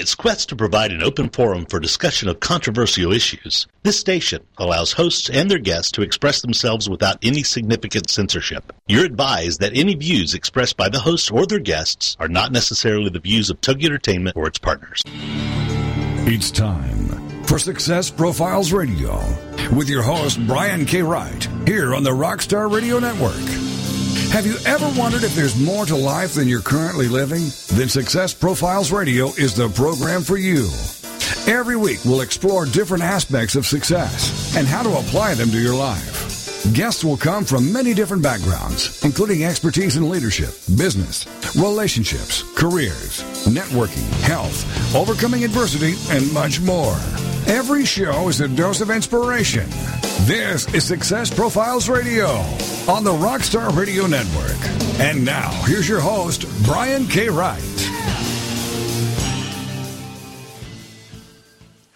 its quest to provide an open forum for discussion of controversial issues, this station allows hosts and their guests to express themselves without any significant censorship. You're advised that any views expressed by the hosts or their guests are not necessarily the views of Tug Entertainment or its partners. It's time for Success Profiles Radio with your host, Brian K. Wright, here on the Rockstar Radio Network. Have you ever wondered if there's more to life than you're currently living? Then Success Profiles Radio is the program for you. Every week, we'll explore different aspects of success and how to apply them to your life. Guests will come from many different backgrounds, including expertise in leadership, business, relationships, careers, networking, health, overcoming adversity, and much more. Every show is a dose of inspiration. This is Success Profiles Radio on the Rockstar Radio Network. And now, here's your host, Brian K. Wright.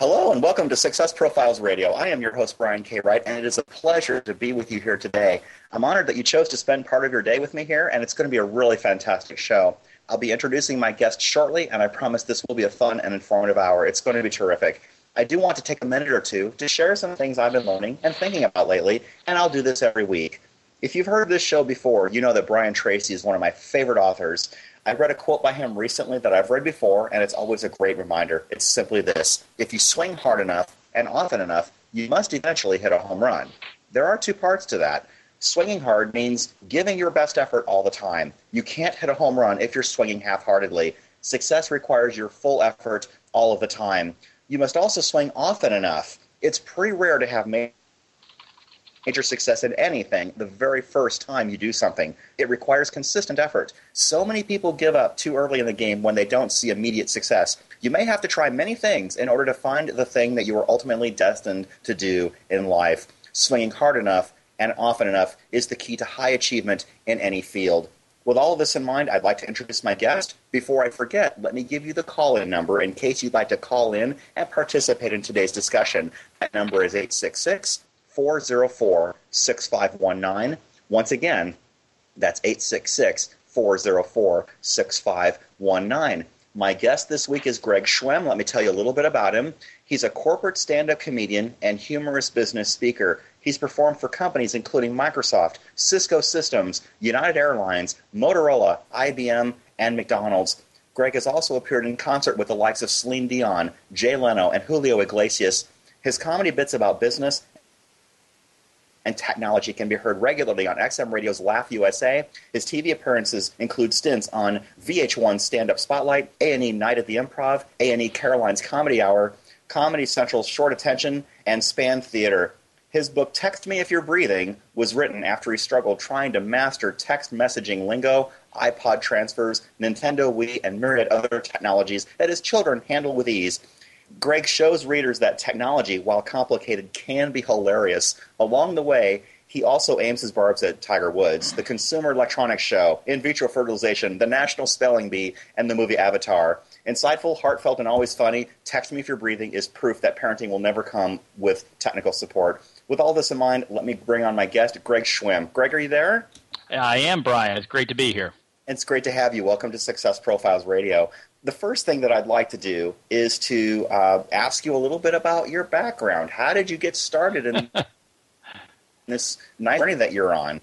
Hello and welcome to Success Profiles Radio. I am your host, Brian K. Wright, and it is a pleasure to be with you here today. I'm honored that you chose to spend part of your day with me here, and it's going to be a really fantastic show. I'll be introducing my guest shortly, and I promise this will be a fun and informative hour. It's going to be terrific. I do want to take a minute or two to share some things I've been learning and thinking about lately, and I'll do this every week. If you've heard this show before, you know that Brian Tracy is one of my favorite authors. I read a quote by him recently that I've read before, and it's always a great reminder. It's simply this If you swing hard enough and often enough, you must eventually hit a home run. There are two parts to that. Swinging hard means giving your best effort all the time. You can't hit a home run if you're swinging half heartedly. Success requires your full effort all of the time you must also swing often enough. It's pretty rare to have major success in anything the very first time you do something. It requires consistent effort. So many people give up too early in the game when they don't see immediate success. You may have to try many things in order to find the thing that you are ultimately destined to do in life. Swinging hard enough and often enough is the key to high achievement in any field. With all of this in mind, I'd like to introduce my guest. Before I forget, let me give you the call in number in case you'd like to call in and participate in today's discussion. That number is 866 404 6519. Once again, that's 866 404 6519. My guest this week is Greg Schwem. Let me tell you a little bit about him. He's a corporate stand up comedian and humorous business speaker. He's performed for companies including Microsoft, Cisco Systems, United Airlines, Motorola, IBM, and McDonald's. Greg has also appeared in concert with the likes of Celine Dion, Jay Leno, and Julio Iglesias. His comedy bits about business and technology can be heard regularly on XM Radio's Laugh USA. His TV appearances include stints on VH1 Stand Up Spotlight, A&E Night at the Improv, A&E Caroline's Comedy Hour, Comedy Central's Short Attention, and Span Theater. His book, Text Me If You're Breathing, was written after he struggled trying to master text messaging lingo, iPod transfers, Nintendo Wii, and myriad other technologies that his children handle with ease. Greg shows readers that technology, while complicated, can be hilarious. Along the way, he also aims his barbs at Tiger Woods, the Consumer Electronics Show, In Vitro Fertilization, the National Spelling Bee, and the movie Avatar. Insightful, heartfelt, and always funny, Text Me If You're Breathing is proof that parenting will never come with technical support. With all this in mind, let me bring on my guest, Greg Schwem. Greg, are you there? I am, Brian. It's great to be here. It's great to have you. Welcome to Success Profiles Radio. The first thing that I'd like to do is to uh, ask you a little bit about your background. How did you get started in this nice journey that you're on?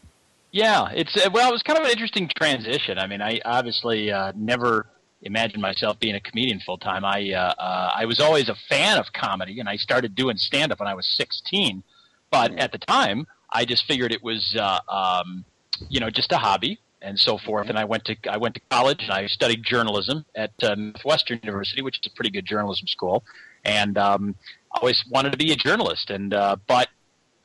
Yeah, it's uh, well, it was kind of an interesting transition. I mean, I obviously uh, never imagined myself being a comedian full time. I uh, uh, I was always a fan of comedy, and I started doing stand up when I was 16. But at the time, I just figured it was, uh, um, you know, just a hobby and so forth. And I went to I went to college and I studied journalism at uh, Northwestern University, which is a pretty good journalism school. And um, I always wanted to be a journalist. And uh, but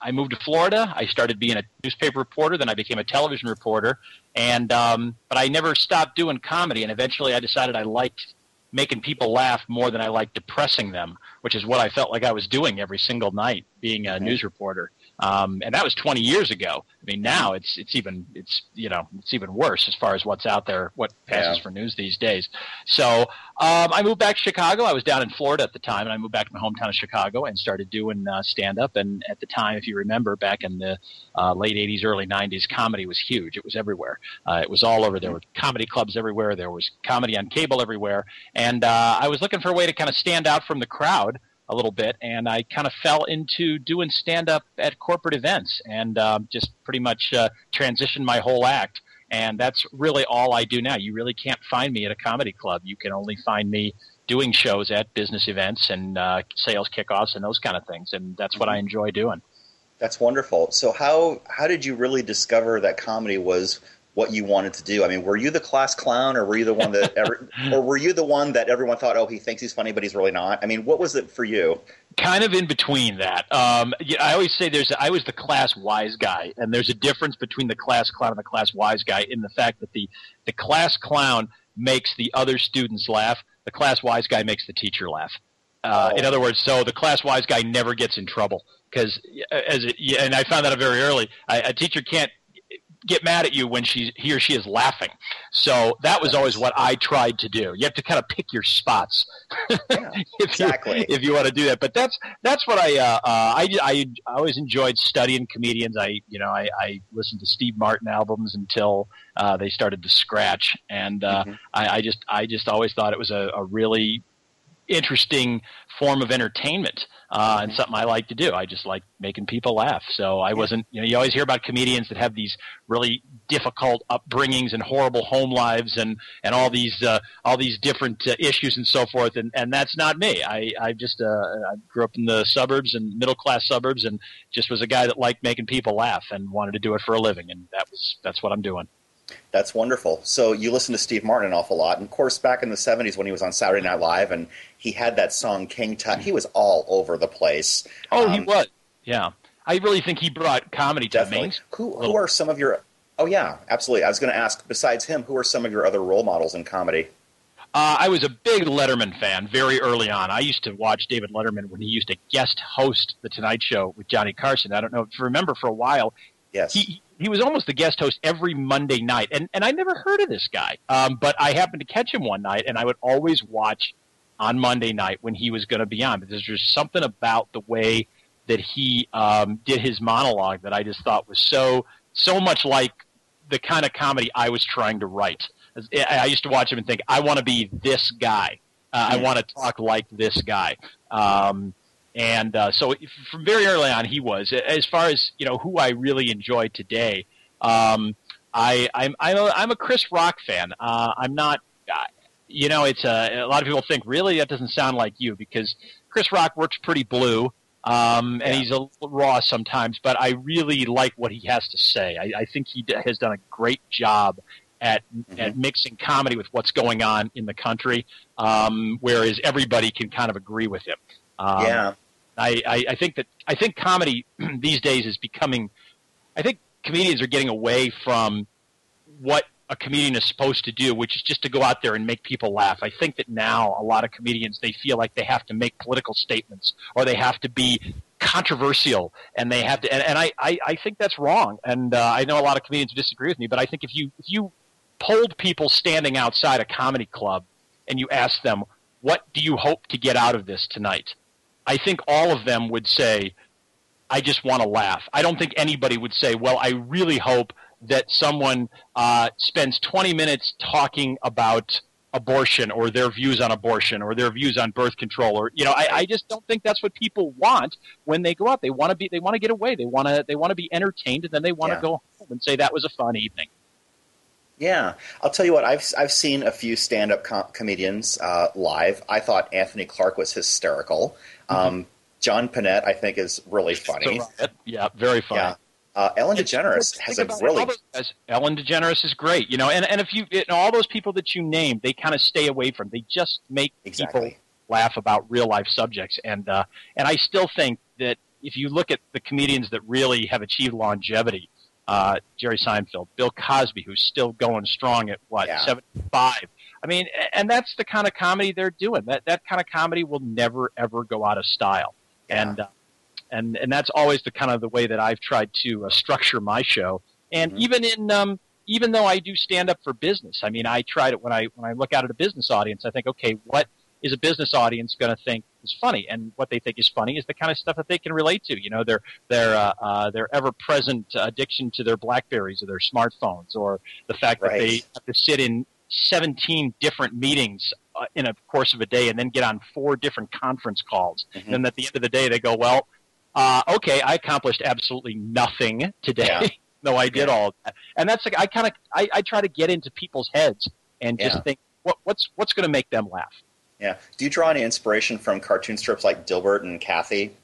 I moved to Florida. I started being a newspaper reporter. Then I became a television reporter. And um, but I never stopped doing comedy. And eventually, I decided I liked making people laugh more than I liked depressing them which is what I felt like I was doing every single night, being a news reporter. Um, and that was 20 years ago. I mean, now it's it's even it's you know it's even worse as far as what's out there, what passes Yeah. for news these days. So um, I moved back to Chicago. I was down in Florida at the time, and I moved back to my hometown of Chicago and started doing uh, stand up. And at the time, if you remember, back in the uh, late 80s, early 90s, comedy was huge. It was everywhere. Uh, it was all over. There were comedy clubs everywhere. There was comedy on cable everywhere. And uh, I was looking for a way to kind of stand out from the crowd a little bit, and I kind of fell into doing stand up at corporate events and um, just pretty much uh, transitioned my whole act. And that's really all I do now. You really can't find me at a comedy club. You can only find me doing shows at business events and uh, sales kickoffs and those kind of things. And that's what I enjoy doing. That's wonderful. So how how did you really discover that comedy was what you wanted to do? I mean, were you the class clown, or were you the one that, ever, or were you the one that everyone thought, oh, he thinks he's funny, but he's really not? I mean, what was it for you? kind of in between that. Um, yeah, I always say there's I was the class wise guy, and there's a difference between the class clown and the class wise guy in the fact that the the class clown makes the other students laugh. The class wise guy makes the teacher laugh. Uh, Oh. In other words, so the class wise guy never gets in trouble because as it, and I found that out very early. I, a teacher can't get mad at you when she he or she is laughing. So that was always what I tried to do. You have to kind of pick your spots. Yeah, if you if you want to do that. But that's that's what I uh, uh, I, I I always enjoyed studying comedians. I you know I, I listened to Steve Martin albums until uh, they started to scratch, and uh, Mhm. I, I just I just always thought it was a, a really interesting form of entertainment uh, and something I like to do. I just like making people laugh. So I wasn't, you know, you always hear about comedians that have these really difficult upbringings and horrible home lives and, and all these uh, all these different uh, issues and so forth. And, and that's not me. I I just uh, I grew up in the suburbs and middle class suburbs and just was a guy that liked making people laugh and wanted to do it for a living. And that was that's what I'm doing. That's wonderful. So you listen to Steve Martin an awful lot, and of course, back in the '70s when he was on Saturday Night Live, and he had that song "King Tut," he was all over the place. Oh, he Um, was. Yeah. I really think he brought comedy to Definitely. Maine. Who who are some of your? Oh yeah, absolutely. I was going to ask. Besides him, who are some of your other role models in comedy? Uh, I was a big Letterman fan very early on. I used to watch David Letterman when he used to guest host The Tonight Show with Johnny Carson. I don't know if you remember for a while, Yes. he he was almost the guest host every Monday night, and and I never heard of this guy. Um, but I happened to catch him one night, and I would always watch on Monday night when he was going to be on. Because there's just something about the way that he um, did his monologue that I just thought was so so much like the kind of comedy I was trying to write. I used to watch him and think, I want to be this guy. Uh, I want to talk like this guy. Um, and uh, so from very early on, he was. As far as you know, who I really enjoy today, um, I, I'm I'm a, I'm a Chris Rock fan. Uh, I'm not. Uh, you know, it's a, a lot of people think really that doesn't sound like you because Chris Rock works pretty blue. Um, and Yeah. he's a little raw sometimes, but I really like what he has to say. I, I think he d- has done a great job at at mixing comedy with what's going on in the country, um, whereas everybody can kind of agree with him. Um, yeah. I, I, I think that I think comedy these days is becoming. I think comedians are getting away from what a comedian is supposed to do, which is just to go out there and make people laugh. I think that now a lot of comedians they feel like they have to make political statements or they have to be controversial and they have to and, and I, I, I think that's wrong and uh, I know a lot of comedians disagree with me but I think if you if you polled people standing outside a comedy club and you asked them what do you hope to get out of this tonight I think all of them would say, I just want to laugh. I don't think anybody would say, well, I really hope that someone uh, spends 20 minutes talking about abortion or their views on abortion or their views on birth control or you know I, I just don't think that's what people want when they go out they want to be they want to get away they want to they want to be entertained and then they want to Yeah. go home and say that was a fun evening Yeah, I'll tell you what. I've I've seen a few stand-up com- comedians uh, live. I thought Anthony Clark was hysterical. Um, John Pinette, I think, is really funny. Yeah very funny Yeah, uh, Ellen DeGeneres has a really all those. Ellen DeGeneres is great, you know, and and if you and all those people that you named, they kind of stay away from. They just make exactly. people laugh about real life subjects, and uh, and I still think that if you look at the comedians that really have achieved longevity, uh, Jerry Seinfeld, Bill Cosby, who's still going strong at what Yeah. seventy five. I mean, and that's the kind of comedy they're doing. That that kind of comedy will never ever go out of style. Yeah. And uh, and and that's always the kind of the way that I've tried to uh, structure my show. And mm-hmm. even in um, even though I do stand up for business, I mean, I try to when I when I look out at a business audience, I think, okay, what is a business audience going to think is funny? And what they think is funny is the kind of stuff that they can relate to. You know, their their uh, uh, their ever present addiction to their Blackberries or their smartphones, or the fact right. that they have to sit in 17 different meetings uh, in a course of a day and then get on four different conference calls. Mm-hmm. And at the end of the day, they go, well, uh, okay, I accomplished absolutely nothing today. Yeah. no, I did yeah. all that. And that's like, I kind of, I, I, try to get into people's heads and just yeah. think, what, what's, what's going to make them laugh? Yeah. Do you draw any inspiration from cartoon strips like Dilbert and Cathy?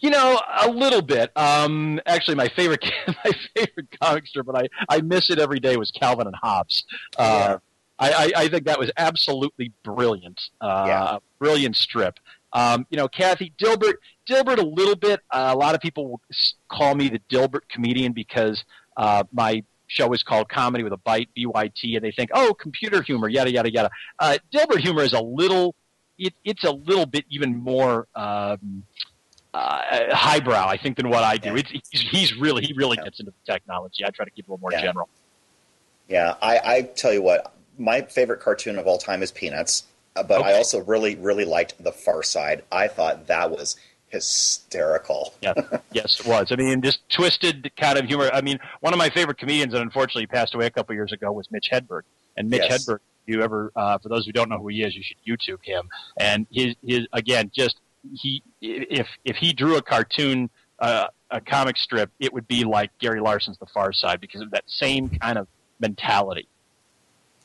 You know, a little bit. Um, actually, my favorite my favorite comic strip, but I, I miss it every day, was Calvin and Hobbes. Uh, I, I, I, think that was absolutely brilliant. Uh, yeah. Brilliant strip. Um, you know, Cathy Dilbert, Dilbert a little bit. Uh, a lot of people call me the Dilbert comedian because uh, my show is called Comedy with a Bite, BYT, and they think, oh, computer humor, yada yada yada. Uh, Dilbert humor is a little, it, it's a little bit even more um, uh, highbrow, I think, than what I do. It's, he's, he's, really, he really gets into the technology. I try to keep it a little more yeah. general. Yeah, I, I tell you what, my favorite cartoon of all time is Peanuts, but okay. I also really, really liked The Far Side. I thought that was hysterical. yes, yes, it was. I mean, just twisted kind of humor. I mean, one of my favorite comedians, that unfortunately passed away a couple years ago, was Mitch Hedberg. And Mitch yes. Hedberg, you ever, uh, for those who don't know who he is, you should YouTube him. And his, his again, just he, if if he drew a cartoon, uh, a comic strip, it would be like Gary Larson's The Far Side because of that same kind of mentality.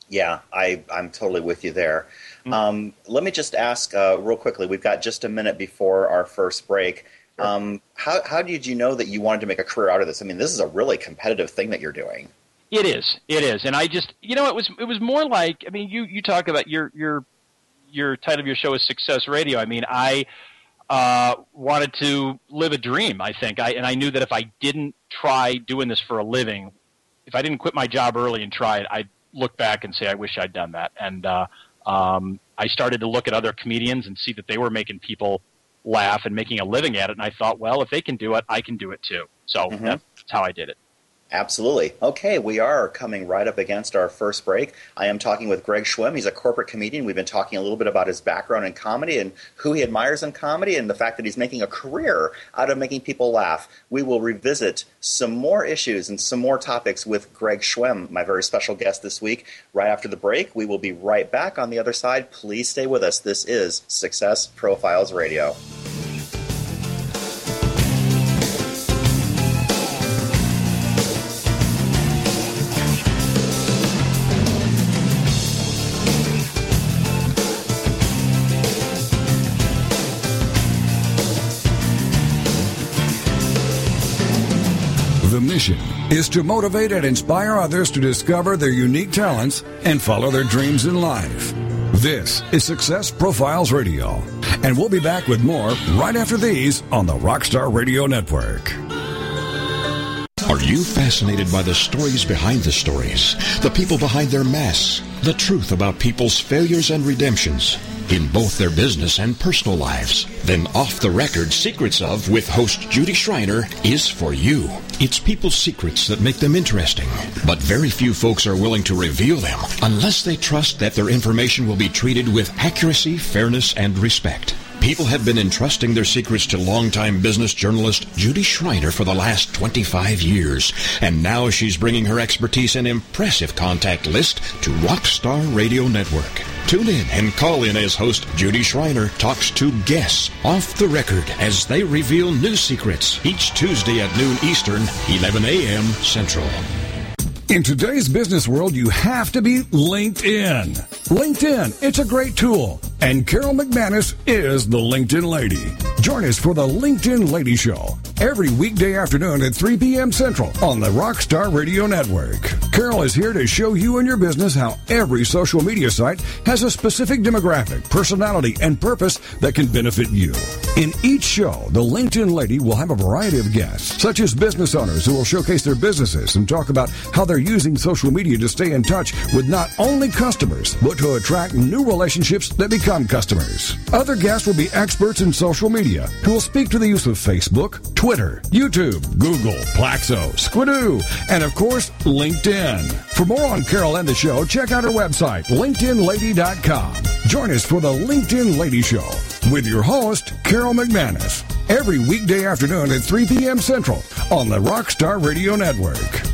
Yeah, I, I'm totally with you there. Mm-hmm. Um, let me just ask uh, real quickly. We've got just a minute before our first break. Sure. Um, how, how did you know that you wanted to make a career out of this? I mean, this is a really competitive thing that you're doing. It is. It is. And I just, you know, it was it was more like. I mean, you you talk about your your your title of your show is Success Radio. I mean, I uh, wanted to live a dream. I think, I and I knew that if I didn't try doing this for a living, if I didn't quit my job early and try it, I'd look back and say, I wish I'd done that. And uh, um, I started to look at other comedians and see that they were making people laugh and making a living at it. And I thought, well, if they can do it, I can do it too. So mm-hmm. that's how I did it. Absolutely. Okay, we are coming right up against our first break. I am talking with Greg Schwem. He's a corporate comedian. We've been talking a little bit about his background in comedy and who he admires in comedy and the fact that he's making a career out of making people laugh. We will revisit some more issues and some more topics with Greg Schwem, my very special guest this week, right after the break. We will be right back on the other side. Please stay with us. This is Success Profiles Radio. Mission is to motivate and inspire others to discover their unique talents and follow their dreams in life. This is Success Profiles Radio, and we'll be back with more right after these on the Rockstar Radio Network. Are you fascinated by the stories behind the stories, the people behind their masks, the truth about people's failures and redemptions? In both their business and personal lives, then Off the Record Secrets of with host Judy Schreiner is for you. It's people's secrets that make them interesting, but very few folks are willing to reveal them unless they trust that their information will be treated with accuracy, fairness, and respect. People have been entrusting their secrets to longtime business journalist Judy Schreiner for the last 25 years, and now she's bringing her expertise and impressive contact list to Rockstar Radio Network. Tune in and call in as host Judy Schreiner talks to guests off the record as they reveal new secrets each Tuesday at noon Eastern, 11 a.m. Central. In today's business world, you have to be LinkedIn. LinkedIn, it's a great tool. And Carol McManus is the LinkedIn lady. Join us for the LinkedIn Lady Show every weekday afternoon at 3 p.m. Central on the Rockstar Radio Network. Carol is here to show you and your business how every social media site has a specific demographic, personality, and purpose that can benefit you. In each show, the LinkedIn Lady will have a variety of guests, such as business owners who will showcase their businesses and talk about how they're using social media to stay in touch with not only customers, but to attract new relationships that become customers. Other guests will be experts in social media who will speak to the use of Facebook, Twitter, YouTube, Google, Plaxo, Squidoo, and of course, LinkedIn. For more on Carol and the show, check out her website, LinkedInLady.com. Join us for the LinkedIn Lady Show with your host, Carol McManus, every weekday afternoon at 3 p.m. Central on the Rockstar Radio Network.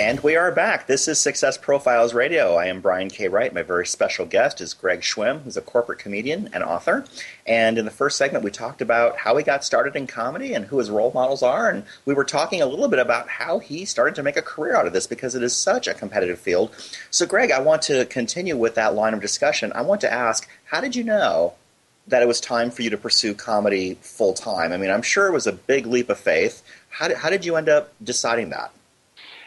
And we are back. This is Success Profiles Radio. I am Brian K. Wright. My very special guest is Greg Schwem, who's a corporate comedian and author. And in the first segment, we talked about how he got started in comedy and who his role models are. And we were talking a little bit about how he started to make a career out of this because it is such a competitive field. So, Greg, I want to continue with that line of discussion. I want to ask, how did you know that it was time for you to pursue comedy full time? I mean, I'm sure it was a big leap of faith. How did, how did you end up deciding that?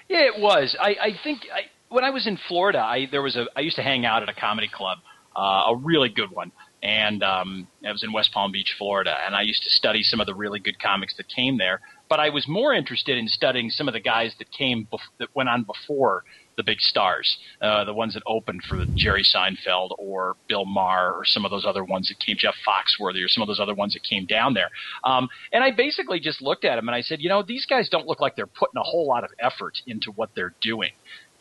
Yeah, it was. I, I think I, when I was in Florida, I there was a I used to hang out at a comedy club, uh, a really good one, and um, I was in West Palm Beach, Florida, and I used to study some of the really good comics that came there. But I was more interested in studying some of the guys that came bef- that went on before the big stars, uh, the ones that opened for Jerry Seinfeld or Bill Maher or some of those other ones that came, Jeff Foxworthy or some of those other ones that came down there. Um, and I basically just looked at them and I said, you know, these guys don't look like they're putting a whole lot of effort into what they're doing.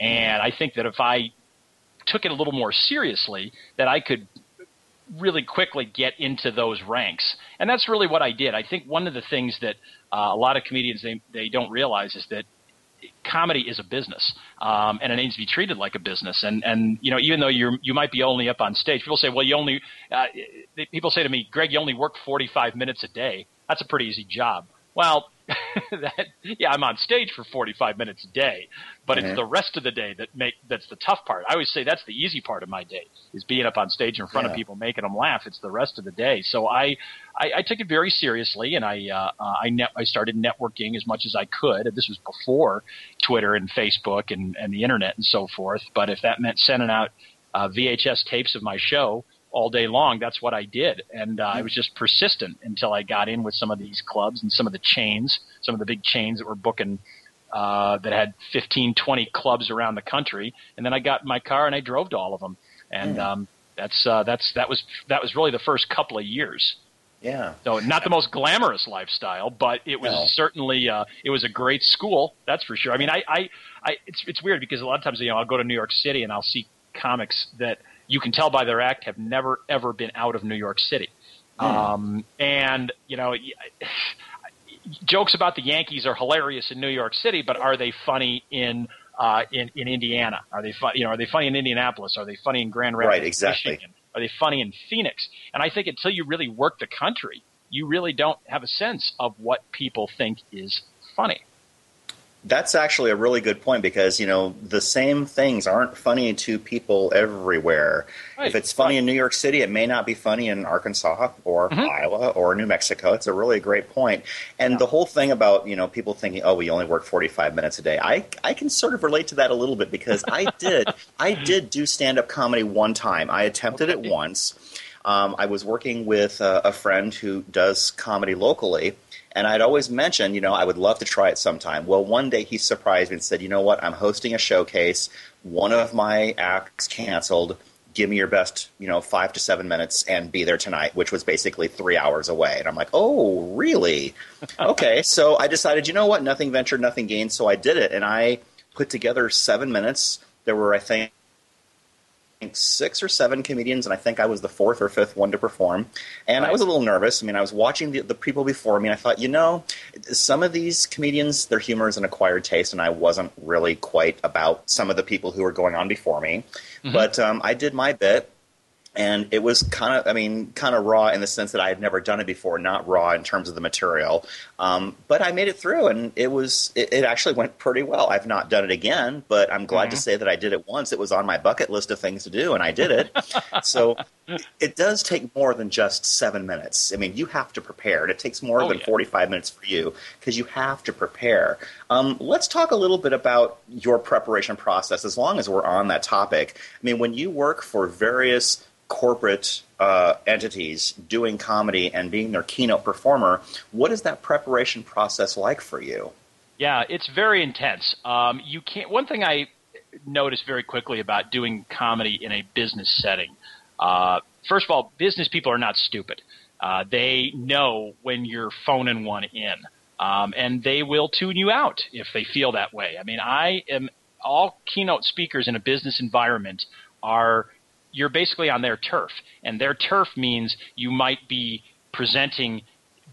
And I think that if I took it a little more seriously, that I could really quickly get into those ranks. And that's really what I did. I think one of the things that uh, a lot of comedians they they don't realize is that comedy is a business, um, and it needs to be treated like a business. And and you know, even though you you might be only up on stage, people say, well, you only uh, people say to me, Greg, you only work 45 minutes a day. That's a pretty easy job. Well, that yeah, I'm on stage for 45 minutes a day, but mm-hmm. it's the rest of the day that make that's the tough part. I always say that's the easy part of my day is being up on stage in front yeah. of people, making them laugh. It's the rest of the day. So I I, I took it very seriously, and I uh, I net I started networking as much as I could. This was before Twitter and Facebook and and the internet and so forth. But if that meant sending out uh, VHS tapes of my show all day long. That's what I did. And uh, I was just persistent until I got in with some of these clubs and some of the chains, some of the big chains that were booking uh, that had 15, 20 clubs around the country. And then I got in my car and I drove to all of them. And mm. um, that's uh, that's that was that was really the first couple of years. Yeah. So not the most glamorous lifestyle, but it was no. certainly uh, it was a great school. That's for sure. I mean, I, I, I it's it's weird because a lot of times you know I'll go to New York City and I'll see comics that you can tell by their act have never ever been out of New York City. Mm. Um, and you know, jokes about the Yankees are hilarious in New York City, but are they funny in uh, in in Indiana? Are they fun, you know Are they funny in Indianapolis? Are they funny in Grand Rapids, right, exactly. Michigan? Are they funny in Phoenix? And I think until you really work the country, you really don't have a sense of what people think is funny. That's actually a really good point because you know the same things aren't funny to people everywhere. Right. If it's funny right. in New York City, it may not be funny in Arkansas or mm-hmm. Iowa or New Mexico. It's a really great point. And yeah. the whole thing about you know people thinking, oh, we only work forty five minutes a day. I I can sort of relate to that a little bit because I did I did do stand up comedy one time. I attempted okay. it once. Um, I was working with a, a friend who does comedy locally and I'd always mentioned, you know, I would love to try it sometime. Well, one day he surprised me and said, you know what, I'm hosting a showcase. One of my acts canceled. Give me your best, you know, five to seven minutes and be there tonight, which was basically three hours away. And I'm like, oh, really? okay. So I decided, you know what, nothing ventured, nothing gained. So I did it. And I put together seven minutes. There were, I think, six or seven comedians, and I think I was the fourth or fifth one to perform. And right. I was a little nervous. I mean, I was watching the, the people before me, and I thought, you know, some of these comedians, their humor is an acquired taste, and I wasn't really quite about some of the people who were going on before me. Mm-hmm. But um, I did my bit. And it was kind of i mean kind of raw in the sense that i had never done it before not raw in terms of the material. Um, but i made it through and it was it, it, actually went pretty well. I've not done it again but i'm glad mm-hmm. to say that i did it once. It was on my bucket list of things to do and i did it. So it does take more than just seven minutes. I mean you have to prepare it takes more oh, than yeah. 45 minutes for you because you have to prepare. Um, let's talk a little bit about your preparation process as long as we're on that topic. I mean when you work for various corporate uh, entities doing comedy and being their keynote performer. What is that preparation process like for you? Yeah, it's very intense. Um, you can't. One thing I noticed very quickly about doing comedy in a business setting. Uh, first of all, business people are not stupid. Uh, they know when you're phoning one in, um, and they will tune you out if they feel that way. I mean, I am all keynote speakers in a business environment are you're basically on their turf, and their turf means you might be presenting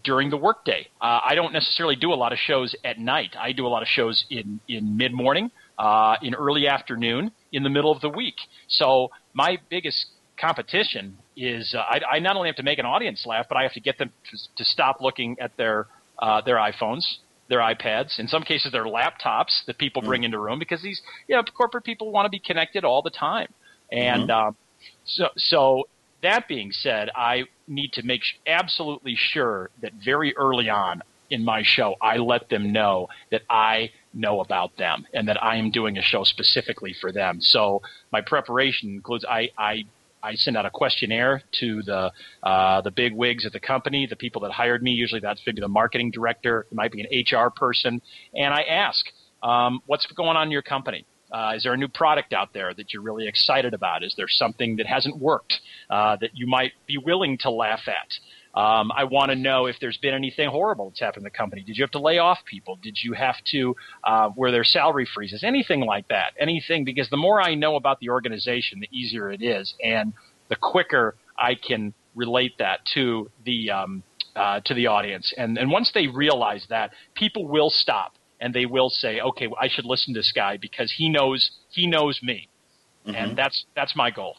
during the workday. Uh, I don't necessarily do a lot of shows at night. I do a lot of shows in in mid morning, uh, in early afternoon, in the middle of the week. So my biggest competition is uh, I, I, not only have to make an audience laugh, but I have to get them to, to stop looking at their uh, their iPhones, their iPads, in some cases their laptops that people bring mm. into room because these you know corporate people want to be connected all the time, and mm-hmm. Um, so, so that being said, I need to make absolutely sure that very early on in my show, I let them know that I know about them and that I am doing a show specifically for them. So my preparation includes I, I I send out a questionnaire to the uh, the big wigs at the company, the people that hired me. Usually, that's maybe the marketing director, it might be an HR person, and I ask, um, "What's going on in your company? Uh, is there a new product out there that you're really excited about? Is there something that hasn't worked uh, that you might be willing to laugh at? Um, I want to know if there's been anything horrible that's happened in the company. Did you have to lay off people? Did you have to, uh, were there salary freezes? Anything like that. Anything, because the more I know about the organization, the easier it is. And the quicker I can relate that to the, um, uh, to the audience. And, and once they realize that, people will stop and they will say, okay, well, I should listen to this guy because he knows he knows me, mm-hmm. and that's that's my goal.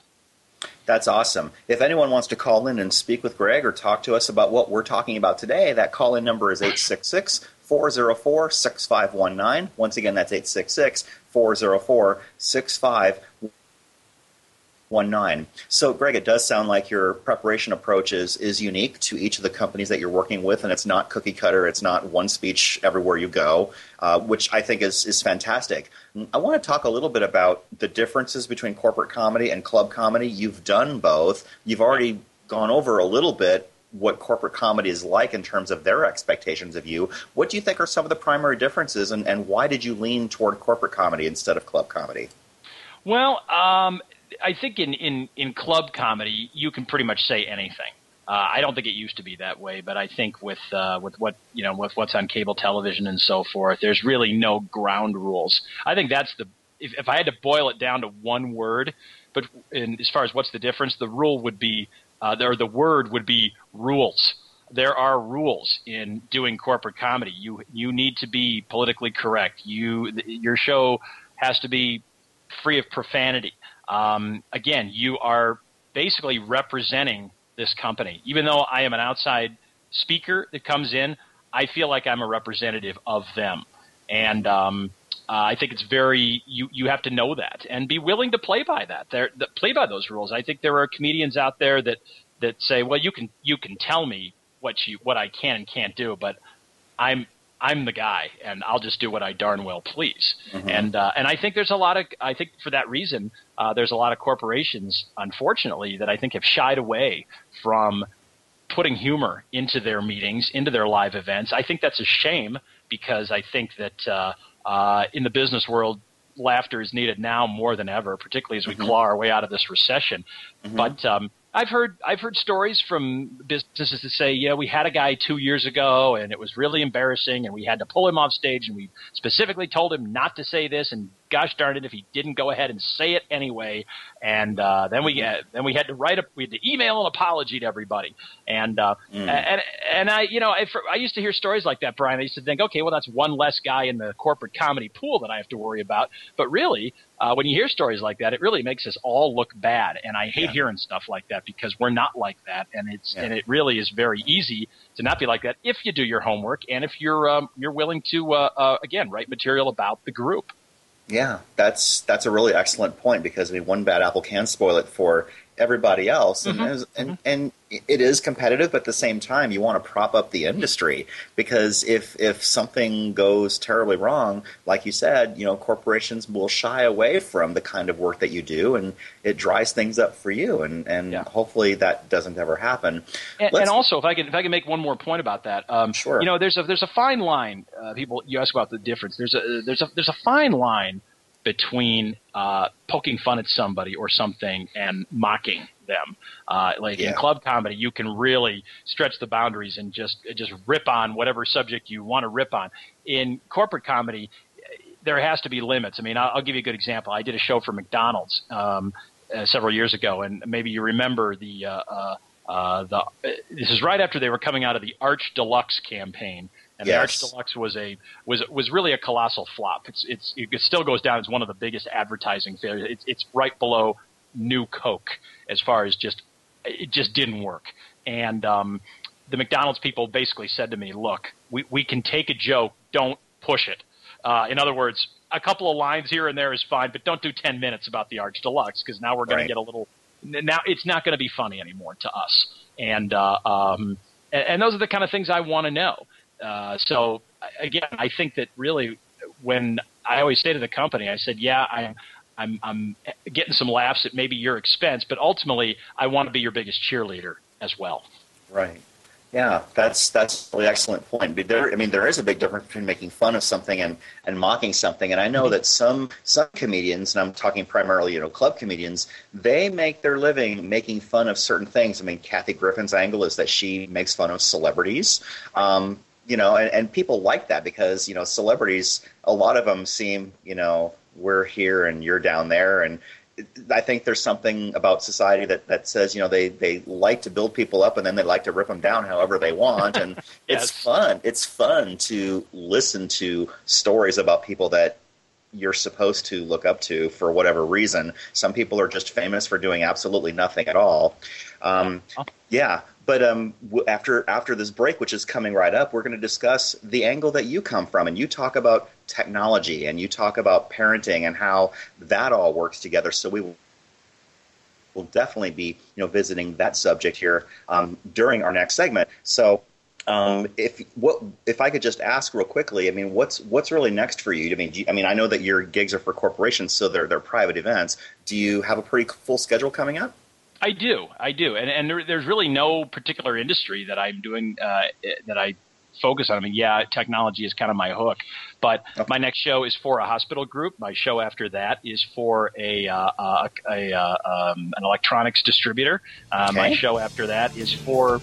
That's awesome. If anyone wants to call in and speak with Greg or talk to us about what we're talking about today, that call in number is 866 404 6519. Once again, that's 866 404 6519 one nine. So, Greg, it does sound like your preparation approach is, is unique to each of the companies that you're working with, and it's not cookie cutter. It's not one speech everywhere you go, uh, which I think is is fantastic. I want to talk a little bit about the differences between corporate comedy and club comedy. You've done both. You've already gone over a little bit what corporate comedy is like in terms of their expectations of you. What do you think are some of the primary differences, and, and why did you lean toward corporate comedy instead of club comedy? Well, um, I think in, in, in club comedy, you can pretty much say anything. Uh, I don't think it used to be that way, but I think with uh, with what you know with what's on cable television and so forth, there's really no ground rules. I think that's the if, if I had to boil it down to one word, but in, as far as what's the difference, the rule would be uh, or the word would be rules. There are rules in doing corporate comedy. You you need to be politically correct. You your show has to be free of profanity. Um, again, you are basically representing this company. Even though I am an outside speaker that comes in, I feel like I'm a representative of them. And um, uh, I think it's very you you have to know that and be willing to play by that. There, play by those rules. I think there are comedians out there that that say, well, you can you can tell me what you what I can and can't do, but I'm I'm the guy, and I'll just do what I darn well please. Mm-hmm. And uh, and I think there's a lot of I think for that reason uh, there's a lot of corporations, unfortunately, that I think have shied away from putting humor into their meetings, into their live events. I think that's a shame because I think that uh, uh, in the business world, laughter is needed now more than ever, particularly as we mm-hmm. claw our way out of this recession. Mm-hmm. But um, I've heard I've heard stories from businesses that say, yeah, we had a guy two years ago and it was really embarrassing and we had to pull him off stage and we specifically told him not to say this and gosh darn it if he didn't go ahead and say it anyway. And uh, then we uh, then we had to write a we had to email an apology to everybody. And uh, mm. and and I you know I, I used to hear stories like that, Brian. I used to think, okay, well that's one less guy in the corporate comedy pool that I have to worry about. But really, uh, when you hear stories like that, it really makes us all look bad. And I hate yeah. hearing stuff like that because we're not like that, and it's yeah. and it really is very easy to not be like that if you do your homework and if you're um, you're willing to uh, uh, again write material about the group. Yeah, that's that's a really excellent point because I mean, one bad apple can spoil it for everybody else, and mm-hmm. and, mm-hmm. and it is competitive, but at the same time, you want to prop up the industry because if if something goes terribly wrong, like you said, you know, corporations will shy away from the kind of work that you do, and it dries things up for you, and and yeah. hopefully that doesn't ever happen. And, and, also, if I can if I can make one more point about that, um, sure. You know, there's a there's a fine line. Uh, people, you ask about the difference. There's a there's a there's a fine line between uh, poking fun at somebody or something and mocking them. Uh, like yeah. in club comedy, you can really stretch the boundaries and just just rip on whatever subject you want to rip on. In corporate comedy, there has to be limits. I mean, I'll, I'll give you a good example. I did a show for McDonald's um, uh, several years ago, and maybe you remember the. Uh, uh, uh the this is right after they were coming out of the Arch Deluxe campaign, and yes. the Arch Deluxe was a was was really a colossal flop. It's it's it still goes down as one of the biggest advertising failures. It's it's right below New Coke as far as just it just didn't work. And um, the McDonald's people basically said to me, "Look, we we can take a joke, don't push it." Uh, in other words, a couple of lines here and there is fine, but don't do ten minutes about the Arch Deluxe because now we're going right. to get a little. Now it's not going to be funny anymore to us. And uh, um, and, and those are the kind of things I want to know. Uh, so again, I think that really when I always say to the company, I said, yeah, I'm, I'm, I'm getting some laughs at maybe your expense, but ultimately I want to be your biggest cheerleader as well. Right. Yeah, that's that's really excellent point. But there, I mean, there is a big difference between making fun of something and, and mocking something. And I know that some some comedians, and I'm talking primarily, you know, club comedians, they make their living making fun of certain things. I mean, Kathy Griffin's angle is that she makes fun of celebrities. Um, you know, and, and people like that because you know celebrities, a lot of them seem, you know, we're here and you're down there, and I think there's something about society that, that says, you know, they, they like to build people up and then they like to rip them down however they want. And yes. it's fun. It's fun to listen to stories about people that you're supposed to look up to for whatever reason. Some people are just famous for doing absolutely nothing at all. Um, yeah. But um, after after this break, which is coming right up, we're going to discuss the angle that you come from, and you talk about technology, and you talk about parenting, and how that all works together. So we will definitely be, you know, visiting that subject here um, during our next segment. So um, if what if I could just ask real quickly, I mean, what's what's really next for you? I mean, you, I mean, I know that your gigs are for corporations, so they're they're private events. Do you have a pretty full schedule coming up? I do, I do, and and there, there's really no particular industry that I'm doing uh, that I focus on. I mean, yeah, technology is kind of my hook, but okay. my next show is for a hospital group. My show after that is for a, uh, a, a uh, um, an electronics distributor. Uh, okay. My show after that is for.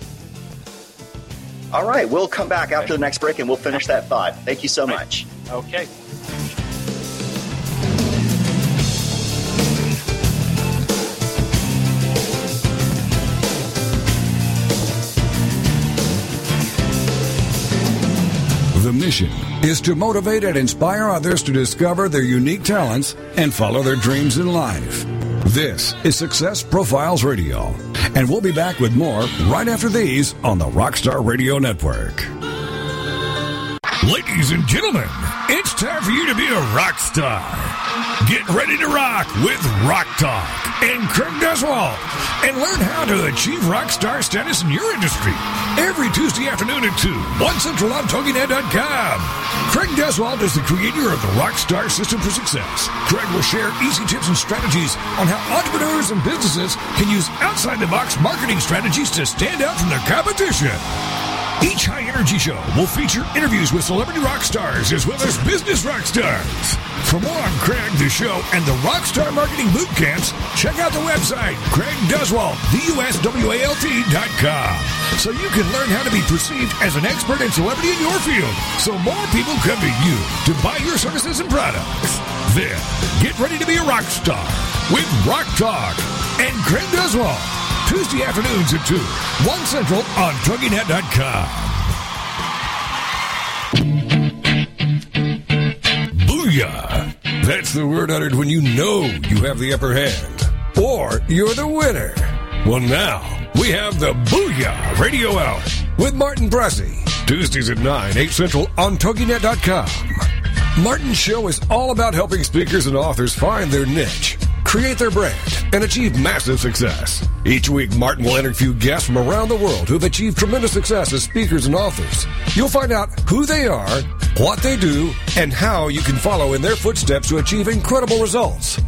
All right, we'll come back after the next break and we'll finish that thought. Thank you so much. Okay. Mission is to motivate and inspire others to discover their unique talents and follow their dreams in life. This is Success Profiles Radio, and we'll be back with more right after these on the Rockstar Radio Network. Ladies and gentlemen, it's time for you to be a rock star. Get ready to rock with Rock Talk and Craig Duswalt and learn how to achieve rock star status in your industry every Tuesday afternoon at 2, 1 central on TogiNet.com. Craig Duswalt is the creator of the Rockstar System for Success. Craig will share easy tips and strategies on how entrepreneurs and businesses can use outside the box marketing strategies to stand out from the competition. Each high energy show will feature interviews with celebrity rock stars as well as business rock stars. For more on Craig, the show, and the Rockstar Marketing Boot Camps, check out the website, CraigDuswalt.com, so you can learn how to be perceived as an expert and celebrity in your field, so more people come to you to buy your services and products. Then, get ready to be a rock star with Rock Talk and Craig Griswold. Tuesday afternoons at 2, 1 Central on TogiNet.com. That's the word uttered when you know you have the upper hand. Or you're the winner. Well, now we have the Booyah Radio Hour with Martin Bressy. Tuesdays at 9, 8 Central on TogiNet.com. Martin's show is all about helping speakers and authors find their niche, create their brand, and achieve massive success. Each week, Martin will interview guests from around the world who have achieved tremendous success as speakers and authors. You'll find out who they are, what they do, and how you can follow in their footsteps to achieve incredible results.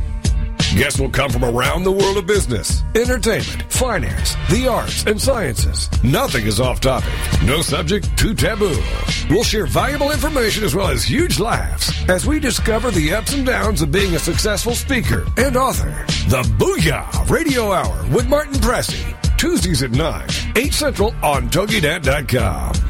Guests will come from around the world of business, entertainment, finance, the arts, and sciences. Nothing is off topic. No subject too taboo. We'll share valuable information as well as huge laughs as we discover the ups and downs of being a successful speaker and author. The Booyah Radio Hour with Martin Bressy. Tuesdays at 9, 8 Central on TogiNet.com.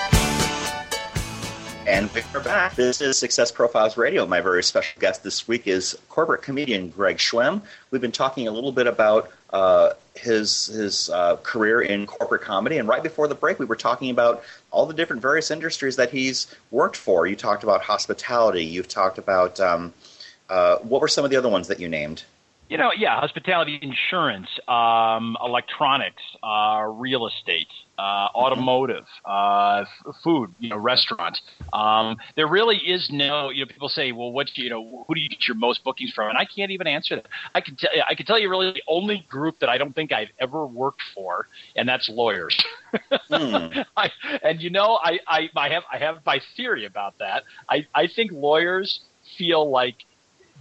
And we're back. This is Success Profiles Radio. My very special guest this week is corporate comedian Greg Schwem. We've been talking a little bit about uh, his his uh, career in corporate comedy, and right before the break, we were talking about all the different various industries that he's worked for. You talked about hospitality. You've talked about um, uh, what were some of the other ones that you named? You know, yeah, hospitality, insurance, um, electronics, uh, real estate, uh, automotive, uh, f- food, you know, restaurant. Um, there really is no, you know, people say, well, what, you know, who do you get your most bookings from? And I can't even answer that. I can tell you, I can tell you really the only group that I don't think I've ever worked for, and that's lawyers. mm. I, and you know, I, I, I have, I have my theory about that. I, I think lawyers feel like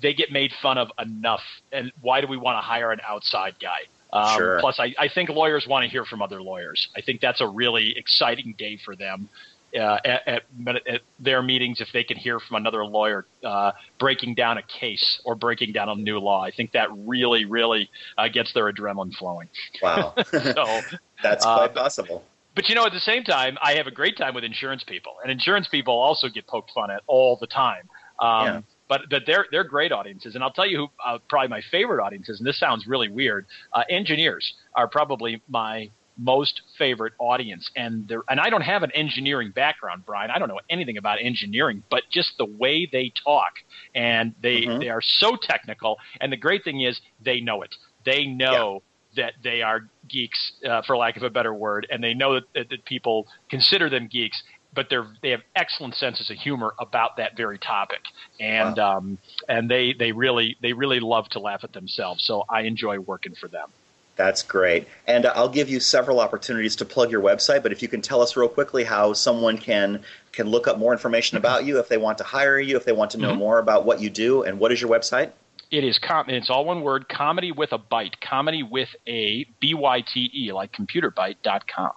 they get made fun of enough. And why do we want to hire an outside guy? Um, sure. Plus, I, I think lawyers want to hear from other lawyers. I think that's a really exciting day for them. Uh, at, at, at, their meetings, if they can hear from another lawyer uh, breaking down a case or breaking down a new law, I think that really, really uh, gets their adrenaline flowing. Wow, so that's uh, quite possible. But you know, at the same time, I have a great time with insurance people, and insurance people also get poked fun at all the time. Um, yeah but but they're they're great audiences. And I'll tell you who uh, probably my favorite audiences. And this sounds really weird. Uh, engineers are probably my most favorite audience, and they're and I don't have an engineering background, Brian. I don't know anything about engineering, but just the way they talk, and they mm-hmm. they are so technical. And the great thing is they know it. They know. Yeah that they are geeks, uh, for lack of a better word, and they know that, that, that, people consider them geeks, but they're they have excellent senses of humor about that very topic, and wow. um, and they they really they really love to laugh at themselves. So I enjoy working for them. That's great, and uh, I'll give you several opportunities to plug your website. But if you can tell us real quickly how someone can can look up more information mm-hmm. about you, if they want to hire you, if they want to know mm-hmm. more about what you do, and what is your website? It is com- it's all one word, comedy with a bite, comedy with a b y t e like computerbyte.com